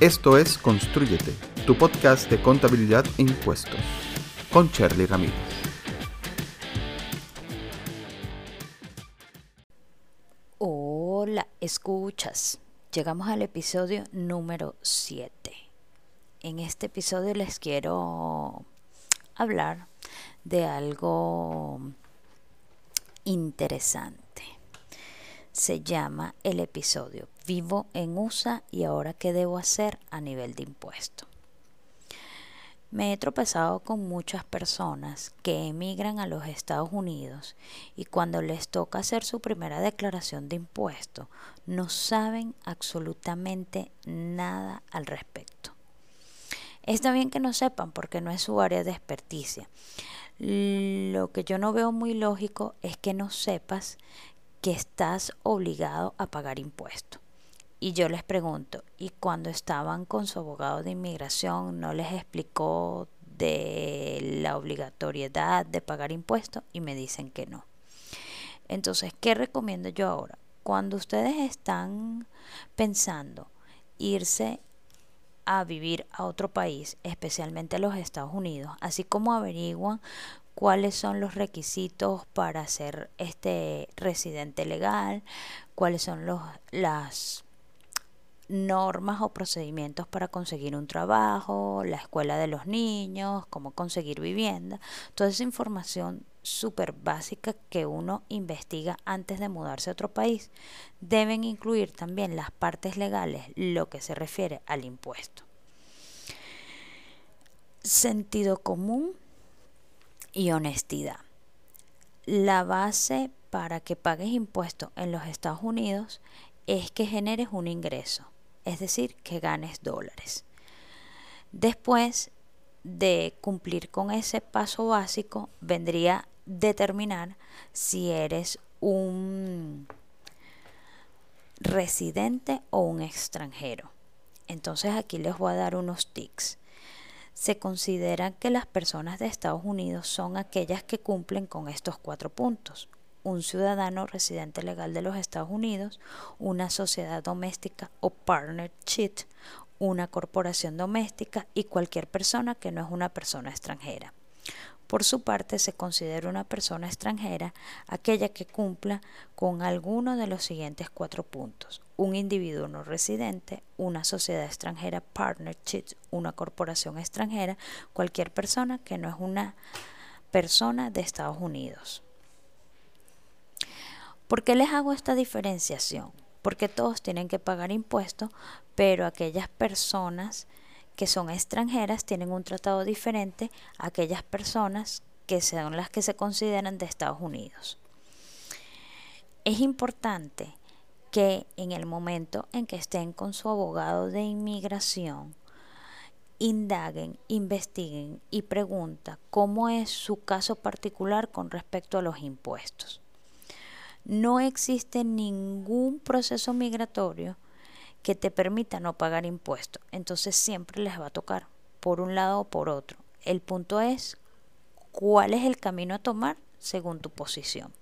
Esto es Construyete, tu podcast de contabilidad e impuestos, con Charlie Ramírez. Hola, escuchas. Llegamos al episodio número 7. En este episodio les quiero hablar de algo interesante se llama el episodio Vivo en USA y ahora qué debo hacer a nivel de impuesto. Me he tropezado con muchas personas que emigran a los Estados Unidos y cuando les toca hacer su primera declaración de impuesto no saben absolutamente nada al respecto. Está bien que no sepan porque no es su área de experticia. Lo que yo no veo muy lógico es que no sepas que estás obligado a pagar impuestos. Y yo les pregunto, ¿y cuando estaban con su abogado de inmigración no les explicó de la obligatoriedad de pagar impuestos? Y me dicen que no. Entonces, ¿qué recomiendo yo ahora? Cuando ustedes están pensando irse a vivir a otro país, especialmente a los Estados Unidos, así como averiguan cuáles son los requisitos para ser este residente legal, cuáles son los, las normas o procedimientos para conseguir un trabajo, la escuela de los niños, cómo conseguir vivienda, toda esa información súper básica que uno investiga antes de mudarse a otro país, deben incluir también las partes legales, lo que se refiere al impuesto. Sentido común y honestidad. La base para que pagues impuestos en los Estados Unidos es que generes un ingreso, es decir, que ganes dólares. Después de cumplir con ese paso básico, vendría determinar si eres un residente o un extranjero. Entonces aquí les voy a dar unos tics se considera que las personas de Estados Unidos son aquellas que cumplen con estos cuatro puntos. Un ciudadano residente legal de los Estados Unidos, una sociedad doméstica o partnership, una corporación doméstica y cualquier persona que no es una persona extranjera. Por su parte, se considera una persona extranjera aquella que cumpla con alguno de los siguientes cuatro puntos. Un individuo no residente, una sociedad extranjera, partnership, una corporación extranjera, cualquier persona que no es una persona de Estados Unidos. ¿Por qué les hago esta diferenciación? Porque todos tienen que pagar impuestos, pero aquellas personas que son extranjeras tienen un tratado diferente a aquellas personas que son las que se consideran de Estados Unidos. Es importante que en el momento en que estén con su abogado de inmigración, indaguen, investiguen y pregunten cómo es su caso particular con respecto a los impuestos. No existe ningún proceso migratorio que te permita no pagar impuestos. Entonces siempre les va a tocar por un lado o por otro. El punto es cuál es el camino a tomar según tu posición.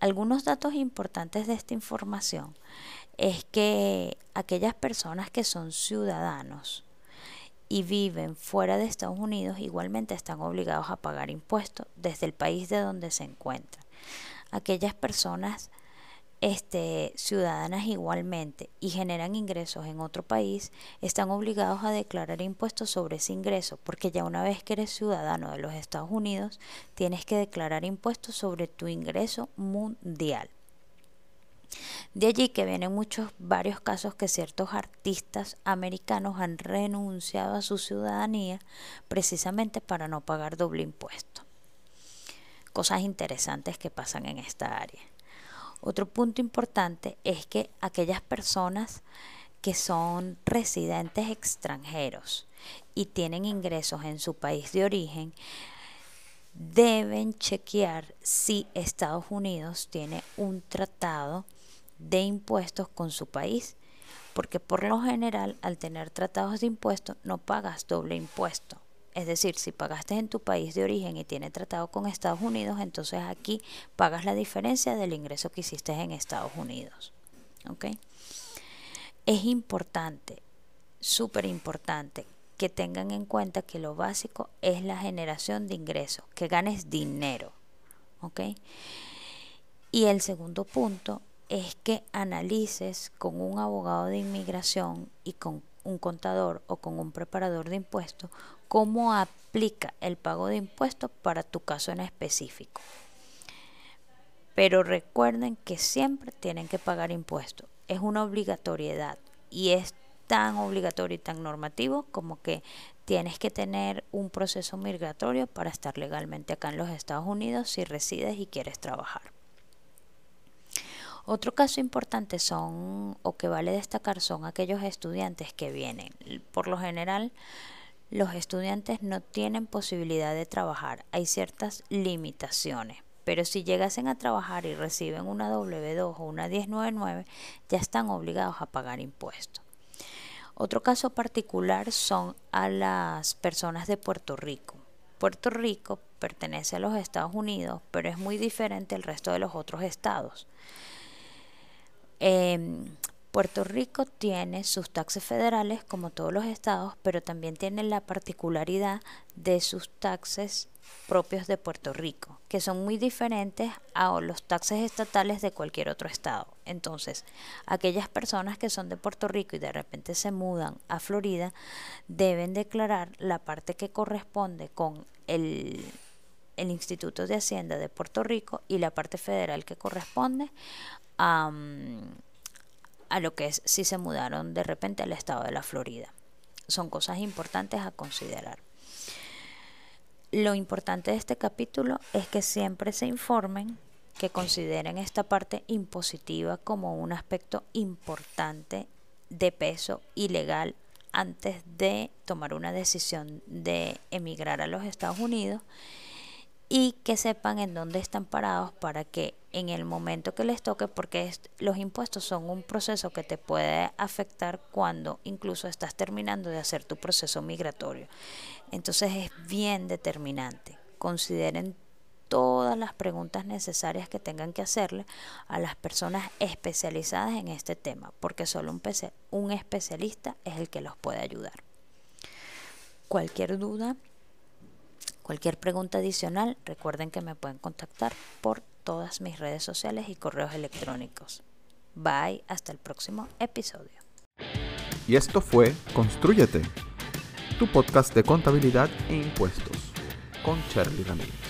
Algunos datos importantes de esta información es que aquellas personas que son ciudadanos y viven fuera de Estados Unidos igualmente están obligados a pagar impuestos desde el país de donde se encuentran. Aquellas personas este, ciudadanas igualmente y generan ingresos en otro país, están obligados a declarar impuestos sobre ese ingreso, porque ya una vez que eres ciudadano de los Estados Unidos, tienes que declarar impuestos sobre tu ingreso mundial. De allí que vienen muchos, varios casos que ciertos artistas americanos han renunciado a su ciudadanía precisamente para no pagar doble impuesto. Cosas interesantes que pasan en esta área. Otro punto importante es que aquellas personas que son residentes extranjeros y tienen ingresos en su país de origen, deben chequear si Estados Unidos tiene un tratado de impuestos con su país, porque por lo general al tener tratados de impuestos no pagas doble impuesto. Es decir, si pagaste en tu país de origen y tiene tratado con Estados Unidos, entonces aquí pagas la diferencia del ingreso que hiciste en Estados Unidos. Es importante súper importante que tengan en cuenta que lo básico es la generación de ingresos, que ganes dinero. ¿Ok? Y el segundo punto es que analices con un abogado de inmigración y con un contador o con un preparador de impuestos cómo aplica el pago de impuestos para tu caso en específico. Pero recuerden que siempre tienen que pagar impuestos. Es una obligatoriedad y es tan obligatorio y tan normativo como que tienes que tener un proceso migratorio para estar legalmente acá en los Estados Unidos si resides y quieres trabajar. Otro caso importante son, o que vale destacar, son aquellos estudiantes que vienen. Por lo general, los estudiantes no tienen posibilidad de trabajar. Hay ciertas limitaciones. Pero si llegasen a trabajar y reciben una W2 o una 1099, ya están obligados a pagar impuestos. Otro caso particular son a las personas de Puerto Rico. Puerto Rico pertenece a los Estados Unidos, pero es muy diferente al resto de los otros estados. Em, Puerto Rico tiene sus taxes federales como todos los estados, pero también tiene la particularidad de sus taxes propios de Puerto Rico, que son muy diferentes a los taxes estatales de cualquier otro estado. Entonces, aquellas personas que son de Puerto Rico y de repente se mudan a Florida, deben declarar la parte que corresponde con el, el Instituto de Hacienda de Puerto Rico y la parte federal que corresponde a, a lo que es si se mudaron de repente al estado de la Florida. Son cosas importantes a considerar. Lo importante de este capítulo es que siempre se informen, que consideren esta parte impositiva como un aspecto importante de peso y legal antes de tomar una decisión de emigrar a los Estados Unidos y que sepan en dónde están parados para que en el momento que les toque, porque los impuestos son un proceso que te puede afectar cuando incluso estás terminando de hacer tu proceso migratorio. Entonces es bien determinante. Consideren todas las preguntas necesarias que tengan que hacerle a las personas especializadas en este tema, porque solo un, especialista es el que los puede ayudar. Cualquier duda, Cualquier pregunta adicional, recuerden que me pueden contactar por todas mis redes sociales y correos electrónicos. Bye, hasta el próximo episodio. Y esto fue Construyete, tu podcast de contabilidad e impuestos, con Charlie Ramírez.